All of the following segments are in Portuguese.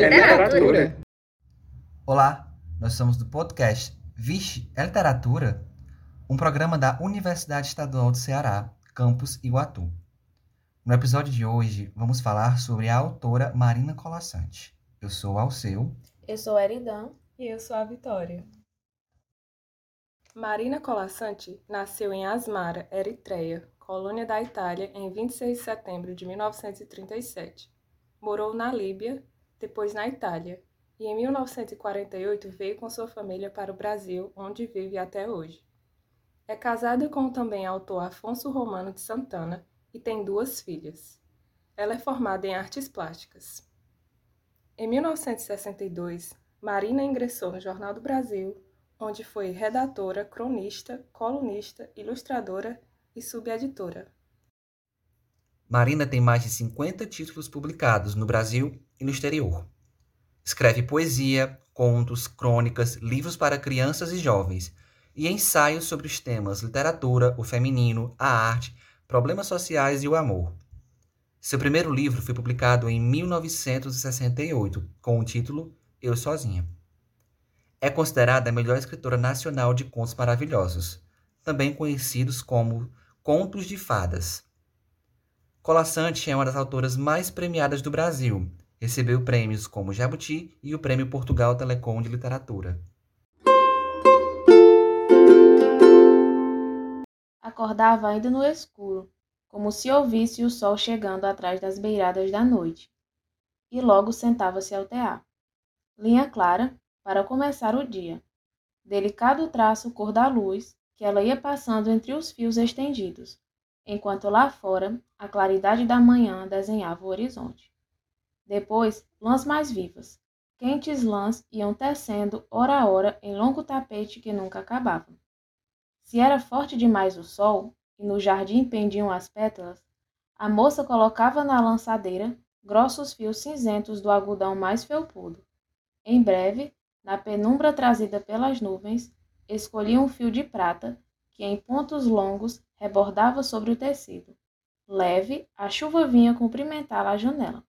é literatura. Olá, nós somos do podcast Vixe, é Literatura? Um programa da Universidade Estadual do Ceará, campus Iguatu. No episódio de hoje, vamos falar sobre a autora Marina Colassante. Eu sou Alceu. Eu sou Eridan. E eu sou a Vitória. Marina Colassante nasceu em Asmara, Eritreia, colônia da Itália, em 26 de setembro de 1937. Morou na Líbia, depois na Itália, e em 1948 veio com sua família para o Brasil, onde vive até hoje. É casada com o também autor Afonso Romano de Santana e tem duas filhas. Ela é formada em artes plásticas. Em 1962, Marina ingressou no Jornal do Brasil, onde foi redatora, cronista, colunista, ilustradora e subeditora. Marina tem mais de 50 títulos publicados no Brasil e no exterior. Escreve poesia, contos, crônicas, livros para crianças e jovens e ensaios sobre os temas literatura, o feminino, a arte, problemas sociais e o amor. Seu primeiro livro foi publicado em 1968, com o título Eu Sozinha. É considerada a melhor escritora nacional de contos maravilhosos, também conhecidos como Contos de Fadas. Colassante é uma das autoras mais premiadas do Brasil. Recebeu prêmios como Jabuti e o Prêmio Portugal Telecom de Literatura. Acordava ainda no escuro, como se ouvisse o sol chegando atrás das beiradas da noite, e logo sentava-se ao tear. Linha clara para começar o dia. Delicado traço cor da luz que ela ia passando entre os fios estendidos, enquanto lá fora a claridade da manhã desenhava o horizonte. Depois, lãs mais vivas, quentes lãs iam tecendo hora a hora em longo tapete que nunca acabava. Se era forte demais o sol, e no jardim pendiam as pétalas, a moça colocava na lançadeira grossos fios cinzentos do algodão mais felpudo. Em breve, na penumbra trazida pelas nuvens, escolhia um fio de prata que, em pontos longos, rebordava sobre o tecido. Leve, a chuva vinha cumprimentá-la à janela.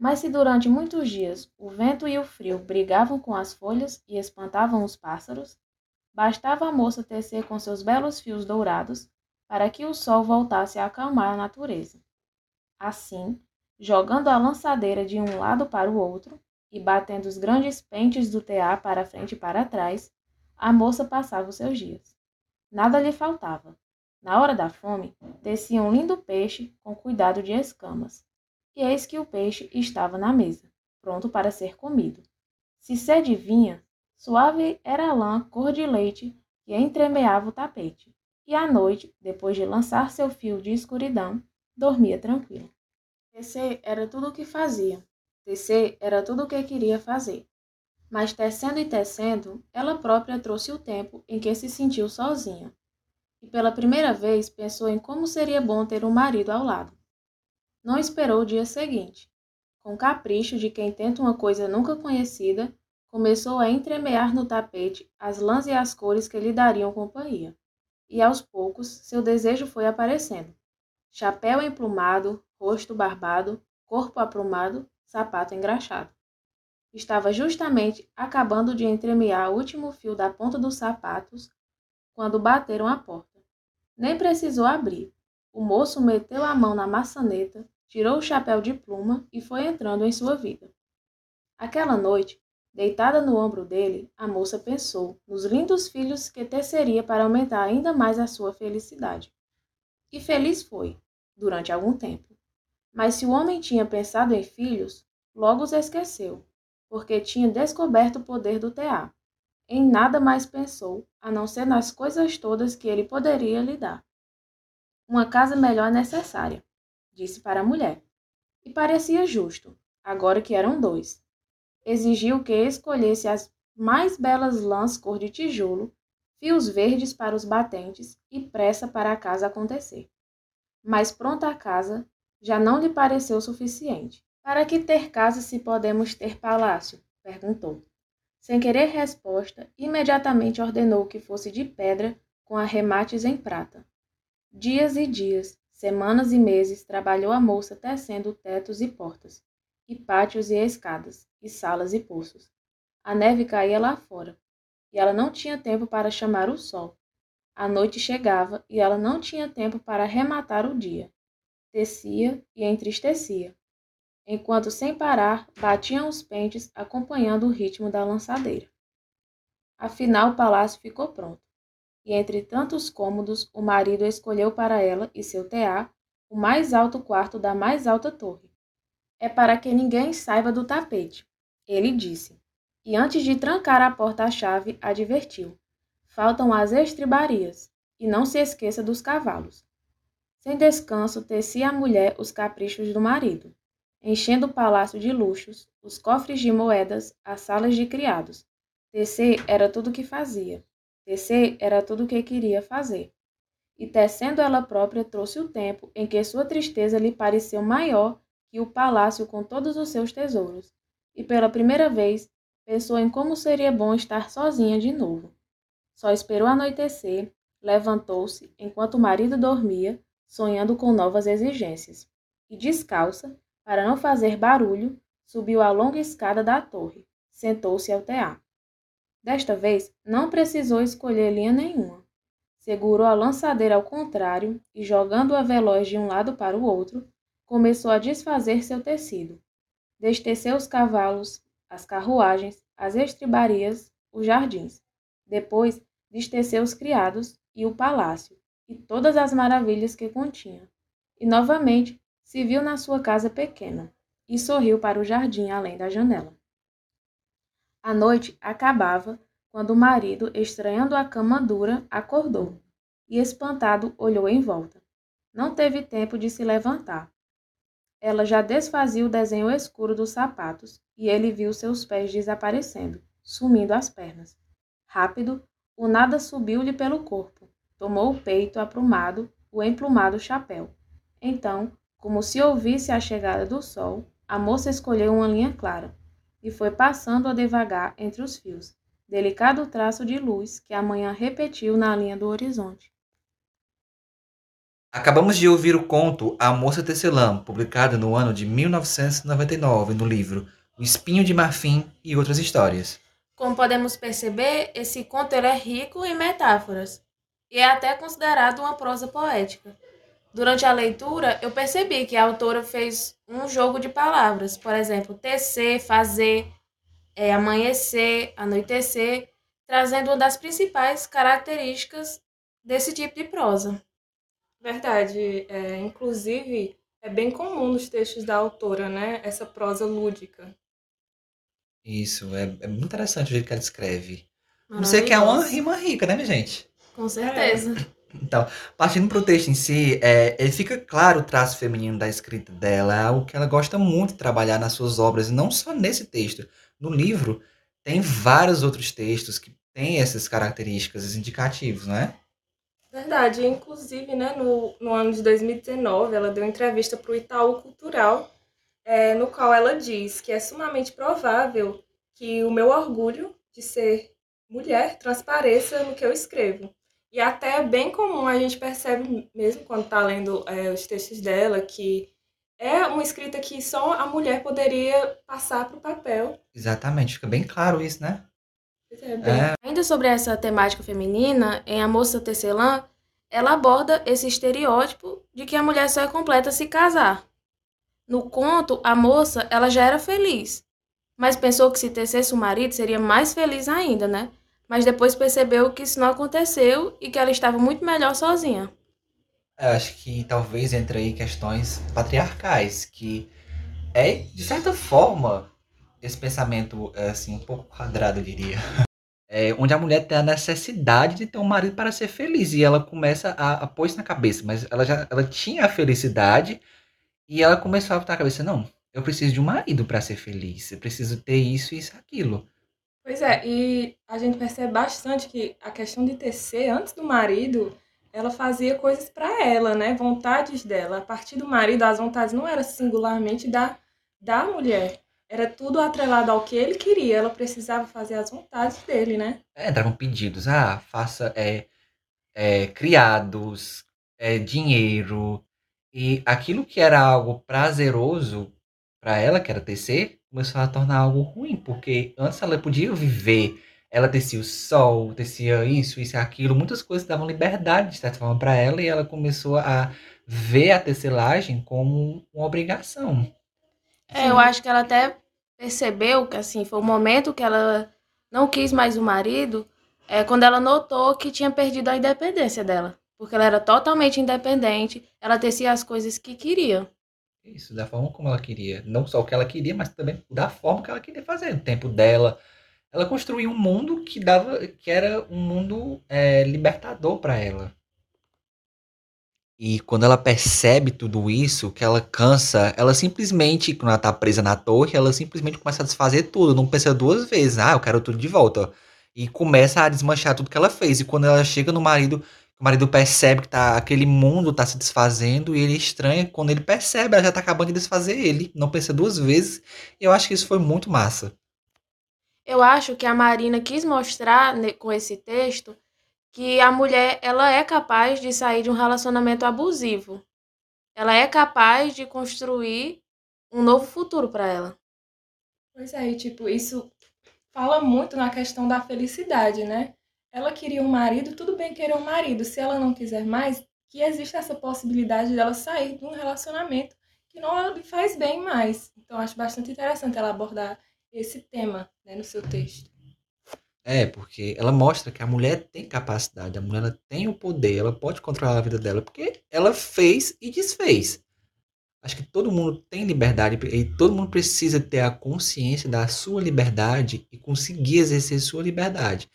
Mas se durante muitos dias o vento e o frio brigavam com as folhas e espantavam os pássaros, Bastava a moça tecer com seus belos fios dourados para que o sol voltasse a acalmar a natureza. Assim, jogando a lançadeira de um lado para o outro e batendo os grandes pentes do tear para frente e para trás, a moça passava os seus dias. Nada lhe faltava. Na hora da fome, tecia um lindo peixe com cuidado de escamas. E eis que o peixe estava na mesa, pronto para ser comido. Se sede vinha, Suave era a lã cor de leite que entremeava o tapete, e à noite, depois de lançar seu fio de escuridão, dormia tranquila. Tecer era tudo o que fazia. Tecer era tudo o que queria fazer. Mas tecendo e tecendo, ela própria trouxe o tempo em que se sentiu sozinha. E pela primeira vez pensou em como seria bom ter um marido ao lado. Não esperou o dia seguinte. Com capricho de quem tenta uma coisa nunca conhecida, começou a entremear no tapete as lãs e as cores que lhe dariam companhia. E aos poucos seu desejo foi aparecendo. Chapéu emplumado, rosto barbado, corpo aprumado, sapato engraxado. Estava justamente acabando de entremear o último fio da ponta dos sapatos quando bateram à porta. Nem precisou abrir. O moço meteu a mão na maçaneta, tirou o chapéu de pluma e foi entrando em sua vida. Aquela noite, Deitada no ombro dele, a moça pensou nos lindos filhos que teceria para aumentar ainda mais a sua felicidade. E feliz foi, durante algum tempo. Mas se o homem tinha pensado em filhos, logo os esqueceu, porque tinha descoberto o poder do tear. Em nada mais pensou, a não ser nas coisas todas que ele poderia lhe dar. Uma casa melhor é necessária, disse para a mulher. E parecia justo, agora que eram dois, exigiu que escolhesse as mais belas lãs cor de tijolo, fios verdes para os batentes e pressa para a casa acontecer. Mas pronta a casa já não lhe pareceu suficiente. Para que ter casa se podemos ter palácio? perguntou. Sem querer resposta, imediatamente ordenou que fosse de pedra com arremates em prata. Dias e dias, semanas e meses trabalhou a moça tecendo tetos e portas, e pátios e escadas, e salas e poços. A neve caía lá fora, e ela não tinha tempo para chamar o sol. A noite chegava e ela não tinha tempo para rematar o dia. Descia e entristecia, enquanto sem parar batiam os pentes acompanhando o ritmo da lançadeira. Afinal, o palácio ficou pronto, e entre tantos cômodos, o marido escolheu para ela e seu tear o mais alto quarto da mais alta torre. É para que ninguém saiba do tapete, ele disse e antes de trancar a porta à chave, advertiu: Faltam as estribarias, e não se esqueça dos cavalos. Sem descanso, tecia a mulher os caprichos do marido, enchendo o palácio de luxos, os cofres de moedas, as salas de criados. Tecer era tudo o que fazia. Tecer era tudo o que queria fazer. E tecendo ela própria trouxe o tempo em que sua tristeza lhe pareceu maior que o palácio com todos os seus tesouros. E pela primeira vez pensou em como seria bom estar sozinha de novo. Só esperou anoitecer, levantou-se enquanto o marido dormia, sonhando com novas exigências, e descalça, para não fazer barulho, subiu a longa escada da torre, sentou-se ao tear. Desta vez, não precisou escolher linha nenhuma. Segurou a lançadeira ao contrário e, jogando-a veloz de um lado para o outro, começou a desfazer seu tecido. Desteceu os cavalos, as carruagens, as estribarias, os jardins. Depois desteceu os criados e o palácio, e todas as maravilhas que continha. E novamente se viu na sua casa pequena, e sorriu para o jardim além da janela. A noite acabava quando o marido, estranhando a cama dura, acordou e, espantado, olhou em volta. Não teve tempo de se levantar. Ela já desfazia o desenho escuro dos sapatos e ele viu seus pés desaparecendo, sumindo as pernas. Rápido, o nada subiu-lhe pelo corpo, tomou o peito aprumado, o emplumado chapéu. Então, como se ouvisse a chegada do sol, a moça escolheu uma linha clara e foi passando-a devagar entre os fios, delicado traço de luz que a manhã repetiu na linha do horizonte. Acabamos de ouvir o conto A Moça Tecelã, publicado no ano de 1999 no livro O Espinho de Marfim e Outras Histórias. Como podemos perceber, esse conto é rico em metáforas e é até considerado uma prosa poética. Durante a leitura, eu percebi que a autora fez um jogo de palavras, por exemplo, tecer, fazer, é, amanhecer, anoitecer, trazendo uma das principais características desse tipo de prosa. Verdade. É, inclusive, é bem comum nos textos da autora, né? Essa prosa lúdica. Isso, é, é muito interessante o jeito que ela escreve. Você quer uma rima rica, né, minha gente? Com certeza. É. Então, partindo para o texto em si, é, ele fica claro o traço feminino da escrita dela, é algo que ela gosta muito de trabalhar nas suas obras, e não só nesse texto. No livro, tem vários outros textos que têm essas características indicativos, não é? Verdade, inclusive, né, no, no ano de 2019, ela deu entrevista para o Itaú Cultural, é, no qual ela diz que é sumamente provável que o meu orgulho de ser mulher transpareça no que eu escrevo. E até é bem comum, a gente percebe mesmo quando está lendo é, os textos dela, que é uma escrita que só a mulher poderia passar para o papel. Exatamente, fica bem claro isso, né? É, é. Ainda sobre essa temática feminina, em A Moça Tecelã, ela aborda esse estereótipo de que a mulher só é completa se casar. No conto, a moça ela já era feliz, mas pensou que se tecesse o marido seria mais feliz ainda, né? Mas depois percebeu que isso não aconteceu e que ela estava muito melhor sozinha. Eu acho que talvez entre aí questões patriarcais, que é, de certa forma, esse pensamento é, assim, um pouco quadrado, eu diria. É, onde a mulher tem a necessidade de ter um marido para ser feliz. E ela começa a, a pôr isso na cabeça. Mas ela já ela tinha a felicidade e ela começou a botar na cabeça: não, eu preciso de um marido para ser feliz. Eu preciso ter isso, isso, aquilo. Pois é, e a gente percebe bastante que a questão de tecer antes do marido, ela fazia coisas para ela, né? Vontades dela. A partir do marido, as vontades não eram singularmente da, da mulher era tudo atrelado ao que ele queria, ela precisava fazer as vontades dele, né? É, entravam pedidos, ah, faça é, é, criados, é, dinheiro, e aquilo que era algo prazeroso para ela, que era tecer, começou a tornar algo ruim, porque antes ela podia viver, ela tecia o sol, tecia isso, isso e aquilo, muitas coisas davam liberdade, de certa forma, para ela, e ela começou a ver a tecelagem como uma obrigação. É, eu acho que ela até percebeu que assim, foi o momento que ela não quis mais o marido, é quando ela notou que tinha perdido a independência dela, porque ela era totalmente independente, ela tecia as coisas que queria. Isso, da forma como ela queria. Não só o que ela queria, mas também da forma que ela queria fazer. O tempo dela. Ela construiu um mundo que dava, que era um mundo é, libertador para ela. E quando ela percebe tudo isso, que ela cansa, ela simplesmente, quando ela tá presa na torre, ela simplesmente começa a desfazer tudo, não pensa duas vezes, ah, eu quero tudo de volta. E começa a desmanchar tudo que ela fez. E quando ela chega no marido, o marido percebe que tá, aquele mundo tá se desfazendo e ele estranha quando ele percebe, ela já tá acabando de desfazer ele, não pensa duas vezes. E eu acho que isso foi muito massa. Eu acho que a Marina quis mostrar com esse texto que a mulher ela é capaz de sair de um relacionamento abusivo. Ela é capaz de construir um novo futuro para ela. Pois é, e tipo, isso fala muito na questão da felicidade, né? Ela queria um marido, tudo bem querer um marido. Se ela não quiser mais, que existe essa possibilidade dela sair de um relacionamento que não lhe faz bem mais. Então, acho bastante interessante ela abordar esse tema né, no seu texto. É, porque ela mostra que a mulher tem capacidade, a mulher tem o poder, ela pode controlar a vida dela, porque ela fez e desfez. Acho que todo mundo tem liberdade e todo mundo precisa ter a consciência da sua liberdade e conseguir exercer sua liberdade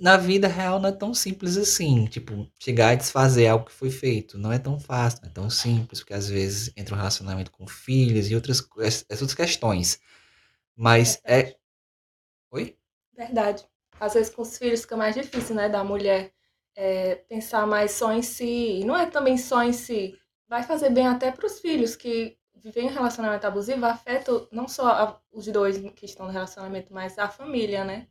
na vida real não é tão simples assim. Tipo, chegar e desfazer algo que foi feito. Não é tão fácil, não é tão simples, porque às vezes entra um relacionamento com filhos e outras, essas outras questões. Mas é. Verdade. Oi? Verdade. Às vezes com os filhos fica mais difícil, né? Da mulher é, pensar mais só em si. E não é também só em si. Vai fazer bem até para os filhos que vivem um relacionamento abusivo afeta não só a, os dois que estão no relacionamento, mas a família, né?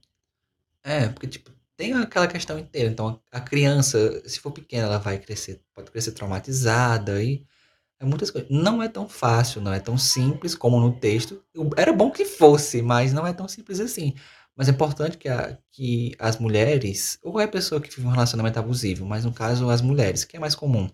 É, porque, tipo, tem aquela questão inteira. Então, a criança, se for pequena, ela vai crescer, pode crescer traumatizada e é muitas coisas. Não é tão fácil, não é tão simples como no texto. Era bom que fosse, mas não é tão simples assim. Mas é importante que, a, que as mulheres, ou qualquer pessoa que vive um relacionamento abusivo, mas no caso as mulheres, que é mais comum,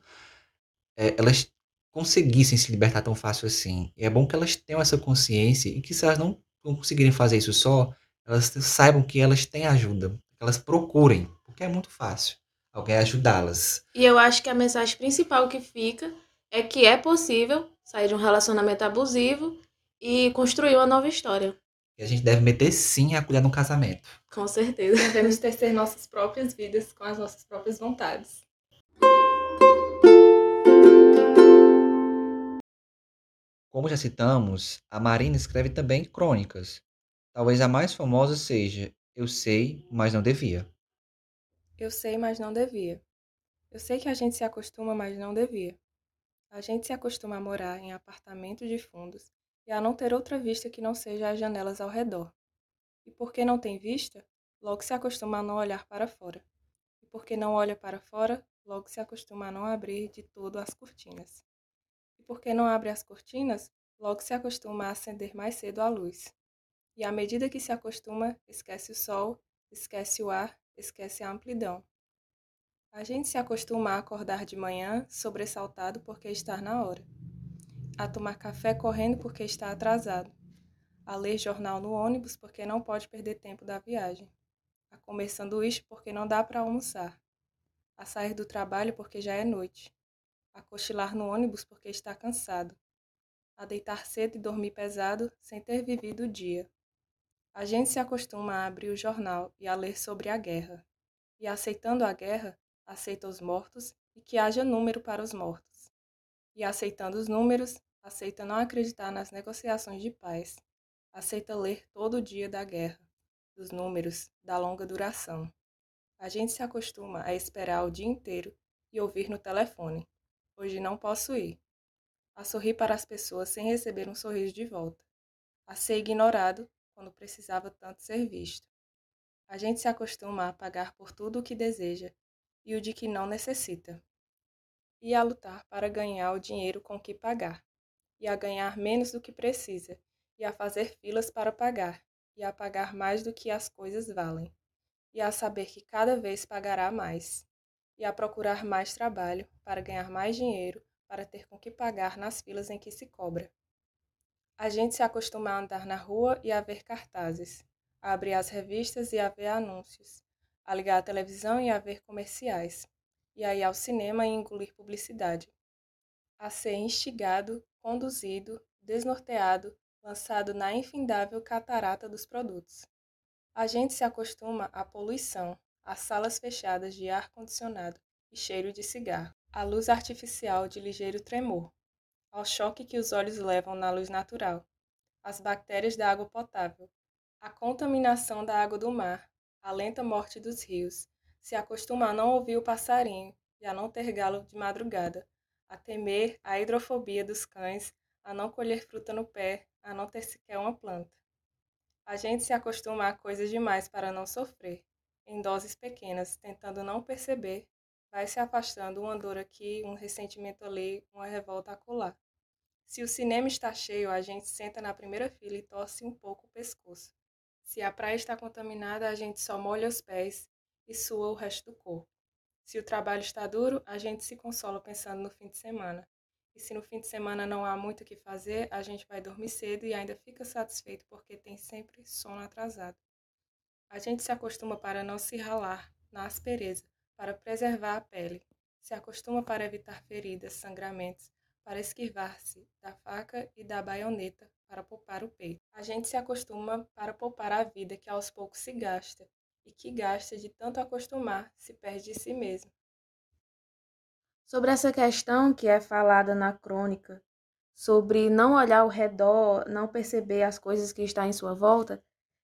é, elas conseguissem se libertar tão fácil assim. E é bom que elas tenham essa consciência e que se elas não conseguirem fazer isso só, elas saibam que elas têm ajuda, elas procurem, porque é muito fácil alguém ajudá-las. E eu acho que a mensagem principal que fica é que é possível sair de um relacionamento abusivo e construir uma nova história. E a gente deve meter sim a colher no casamento. Com certeza. Devemos tecer nossas próprias vidas com as nossas próprias vontades. Como já citamos, a Marina escreve também crônicas. Talvez a mais famosa seja eu sei, mas não devia. Eu sei, mas não devia. Eu sei que a gente se acostuma, mas não devia. A gente se acostuma a morar em apartamento de fundos e a não ter outra vista que não seja as janelas ao redor. E porque não tem vista, logo se acostuma a não olhar para fora. E porque não olha para fora, logo se acostuma a não abrir de todo as cortinas. E porque não abre as cortinas, logo se acostuma a acender mais cedo a luz. E à medida que se acostuma, esquece o sol, esquece o ar, esquece a amplidão. A gente se acostuma a acordar de manhã sobressaltado porque está na hora, a tomar café correndo porque está atrasado, a ler jornal no ônibus porque não pode perder tempo da viagem, a comer sanduíche porque não dá para almoçar, a sair do trabalho porque já é noite, a cochilar no ônibus porque está cansado, a deitar cedo e dormir pesado sem ter vivido o dia. A gente se acostuma a abrir o jornal e a ler sobre a guerra. E aceitando a guerra, aceita os mortos e que haja número para os mortos. E aceitando os números, aceita não acreditar nas negociações de paz. Aceita ler todo o dia da guerra, dos números, da longa duração. A gente se acostuma a esperar o dia inteiro e ouvir no telefone: Hoje não posso ir. A sorrir para as pessoas sem receber um sorriso de volta. A ser ignorado quando precisava tanto ser visto. A gente se acostuma a pagar por tudo o que deseja e o de que não necessita, e a lutar para ganhar o dinheiro com que pagar. e a ganhar menos do que precisa, e a fazer filas para pagar, e a pagar mais do que as coisas valem, e a saber que cada vez pagará mais, e a procurar mais trabalho para ganhar mais dinheiro, para ter com que pagar nas filas em que se cobra. A gente se acostuma a andar na rua e a ver cartazes, a abrir as revistas e a ver anúncios, a ligar a televisão e a ver comerciais, e a ir ao cinema e engolir publicidade, a ser instigado, conduzido, desnorteado, lançado na infindável catarata dos produtos. A gente se acostuma à poluição, às salas fechadas de ar condicionado e cheiro de cigarro, à luz artificial de ligeiro tremor, ao choque que os olhos levam na luz natural, às bactérias da água potável, à contaminação da água do mar, à lenta morte dos rios. Se acostuma a não ouvir o passarinho e a não ter galo de madrugada, a temer a hidrofobia dos cães, a não colher fruta no pé, a não ter sequer uma planta. A gente se acostuma a coisas demais para não sofrer, em doses pequenas, tentando não perceber, vai se afastando uma dor aqui, um ressentimento ali, uma revolta acolá. Se o cinema está cheio, a gente senta na primeira fila e torce um pouco o pescoço. Se a praia está contaminada, a gente só molha os pés e sua o resto do corpo. Se o trabalho está duro, a gente se consola pensando no fim de semana. E se no fim de semana não há muito o que fazer, a gente vai dormir cedo e ainda fica satisfeito porque tem sempre sono atrasado. A gente se acostuma para não se ralar na aspereza, para preservar a pele. Se acostuma para evitar feridas, sangramentos, para esquivar-se da faca e da baioneta para poupar o peito. A gente se acostuma para poupar a vida que aos poucos se gasta, e que gasta de tanto acostumar, se perde de si mesmo. Sobre essa questão que é falada na crônica, sobre não olhar ao redor, não perceber as coisas que estão em sua volta,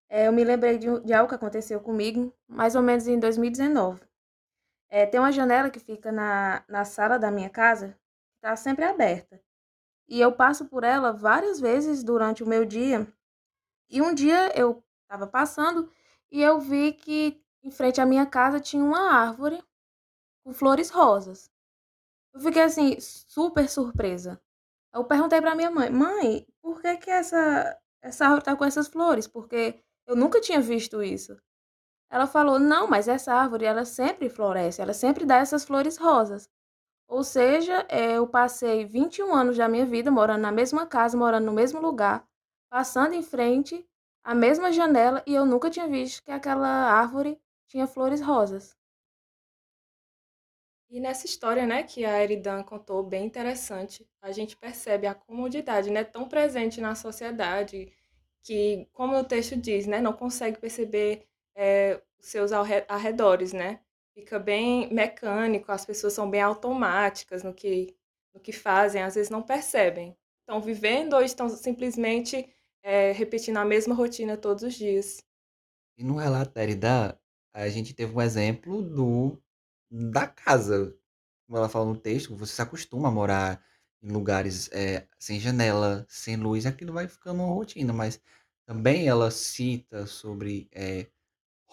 é, eu me lembrei de, de, algo que aconteceu comigo mais ou menos em 2019. É, tem uma janela que fica na, na sala da minha casa, que está sempre aberta. E eu passo por ela várias vezes durante o meu dia. E um dia eu estava passando e eu vi que em frente à minha casa tinha uma árvore com flores rosas. Eu fiquei assim, super surpresa. Eu perguntei para minha mãe: "Mãe, por que que essa essa árvore tá com essas flores? Porque eu nunca tinha visto isso". Ela falou: "Não, mas essa árvore ela sempre floresce, ela sempre dá essas flores rosas". Ou seja, eh, eu passei 21 anos da minha vida morando na mesma casa, morando no mesmo lugar, passando em frente à mesma janela e eu nunca tinha visto que aquela árvore tinha flores rosas. E nessa história, né, que a Eridan contou, bem interessante, a gente percebe a comodidade, né, tão presente na sociedade, que, como o texto diz, né, não consegue perceber é, os seus arredores, né? fica bem mecânico, as pessoas são bem automáticas no que, no que fazem, às vezes não percebem. Estão vivendo ou estão simplesmente é, repetindo a mesma rotina todos os dias. E no relato da Erida, a gente teve um exemplo do da casa. Como ela fala no texto, você se acostuma a morar em lugares é, sem janela, sem luz, aquilo vai ficando uma rotina, mas também ela cita sobre é,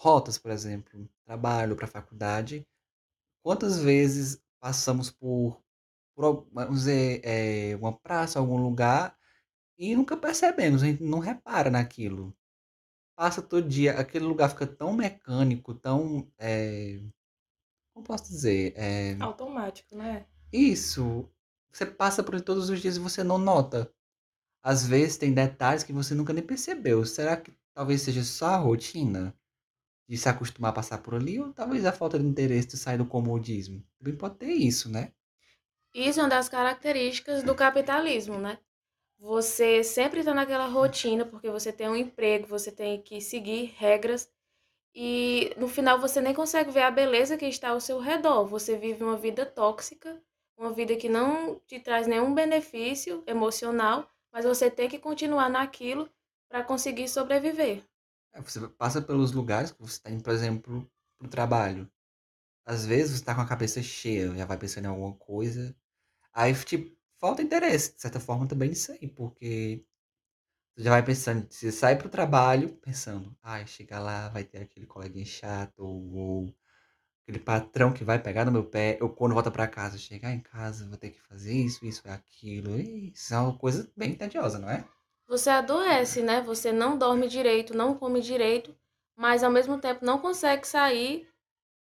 rotas, por exemplo, trabalho para faculdade. Quantas vezes passamos por, por vamos dizer, é, uma praça, algum lugar, e nunca percebemos, a gente não repara naquilo. Passa todo dia, aquele lugar fica tão mecânico, tão. É, como posso dizer? É, Automático, né? isso. Você passa por ele todos os dias e você não nota. Às vezes tem detalhes que você nunca nem percebeu. Será que talvez seja só a rotina? De se acostumar a passar por ali, ou talvez a falta de interesse de sair do comodismo. Também pode ter isso, né? Isso é uma das características do capitalismo, né? Você sempre está naquela rotina porque você tem um emprego, você tem que seguir regras e no final você nem consegue ver a beleza que está ao seu redor. Você vive uma vida tóxica, uma vida que não te traz nenhum benefício emocional, mas você tem que continuar naquilo para conseguir sobreviver. É, você passa pelos lugares que você está indo, por exemplo, para o trabalho. Às vezes você está com a cabeça cheia, já vai pensando em alguma coisa. Aí, tipo, falta interesse, de certa forma, também nisso aí, porque você já vai pensando, você sai para o trabalho pensando, ai, chegar lá vai ter aquele coleguinha chato, ou, aquele patrão que vai pegar no meu pé, eu quando volta para casa, chegar em casa, vou ter que fazer isso, isso, aquilo. Isso é uma coisa bem tediosa, não é? Você adoece, né? Você não dorme direito, não come direito, mas ao mesmo tempo não consegue sair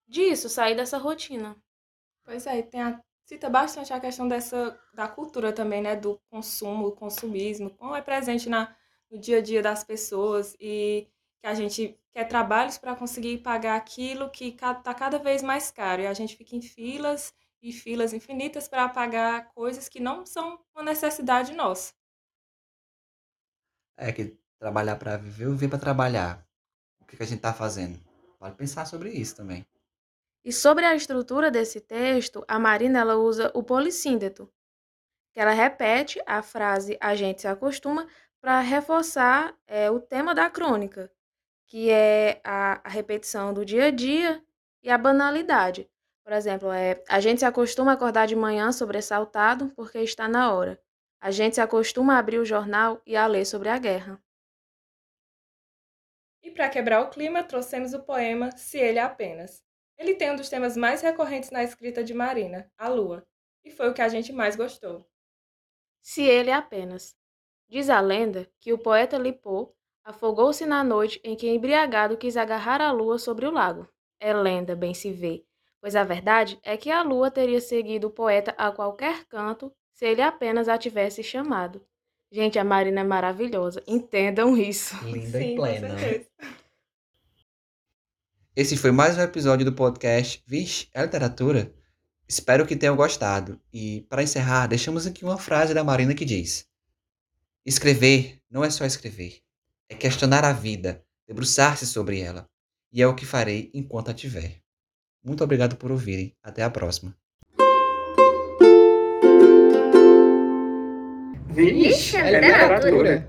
disso, sair dessa rotina. Pois é, tem a, cita bastante a questão dessa da cultura também, né, do consumo, o consumismo, como é presente na, no dia a dia das pessoas e que a gente quer trabalhos para conseguir pagar aquilo que está cada vez mais caro e a gente fica em filas e filas infinitas para pagar coisas que não são uma necessidade nossa. É que trabalhar para viver ou viver para trabalhar? O que, que a gente está fazendo? Vale pensar sobre isso também. E sobre a estrutura desse texto, a Marina ela usa o polissíndeto, que ela repete a frase a gente se acostuma para reforçar é, o tema da crônica, que é a, a repetição do dia a dia e a banalidade. Por exemplo, é, a gente se acostuma a acordar de manhã sobressaltado porque está na hora. A gente se acostuma a abrir o jornal e a ler sobre a guerra. E para quebrar o clima, trouxemos o poema Se Ele Apenas. Ele tem um dos temas mais recorrentes na escrita de Marina, a lua, e foi o que a gente mais gostou. Se ele apenas. Diz a lenda que o poeta Lipô afogou-se na noite em que embriagado quis agarrar a lua sobre o lago. É lenda, bem se vê, pois a verdade é que a lua teria seguido o poeta a qualquer canto se ele apenas a tivesse chamado. Gente, a Marina é maravilhosa, entendam isso. Linda Sim, e plena. Esse foi mais um episódio do podcast Vixe, é literatura? Espero que tenham gostado. E, para encerrar, deixamos aqui uma frase da Marina que diz: Escrever não é só escrever, é questionar a vida, debruçar-se sobre ela. E é o que farei enquanto a tiver. Muito obrigado por ouvirem. Até a próxima. Vixe, é literatura.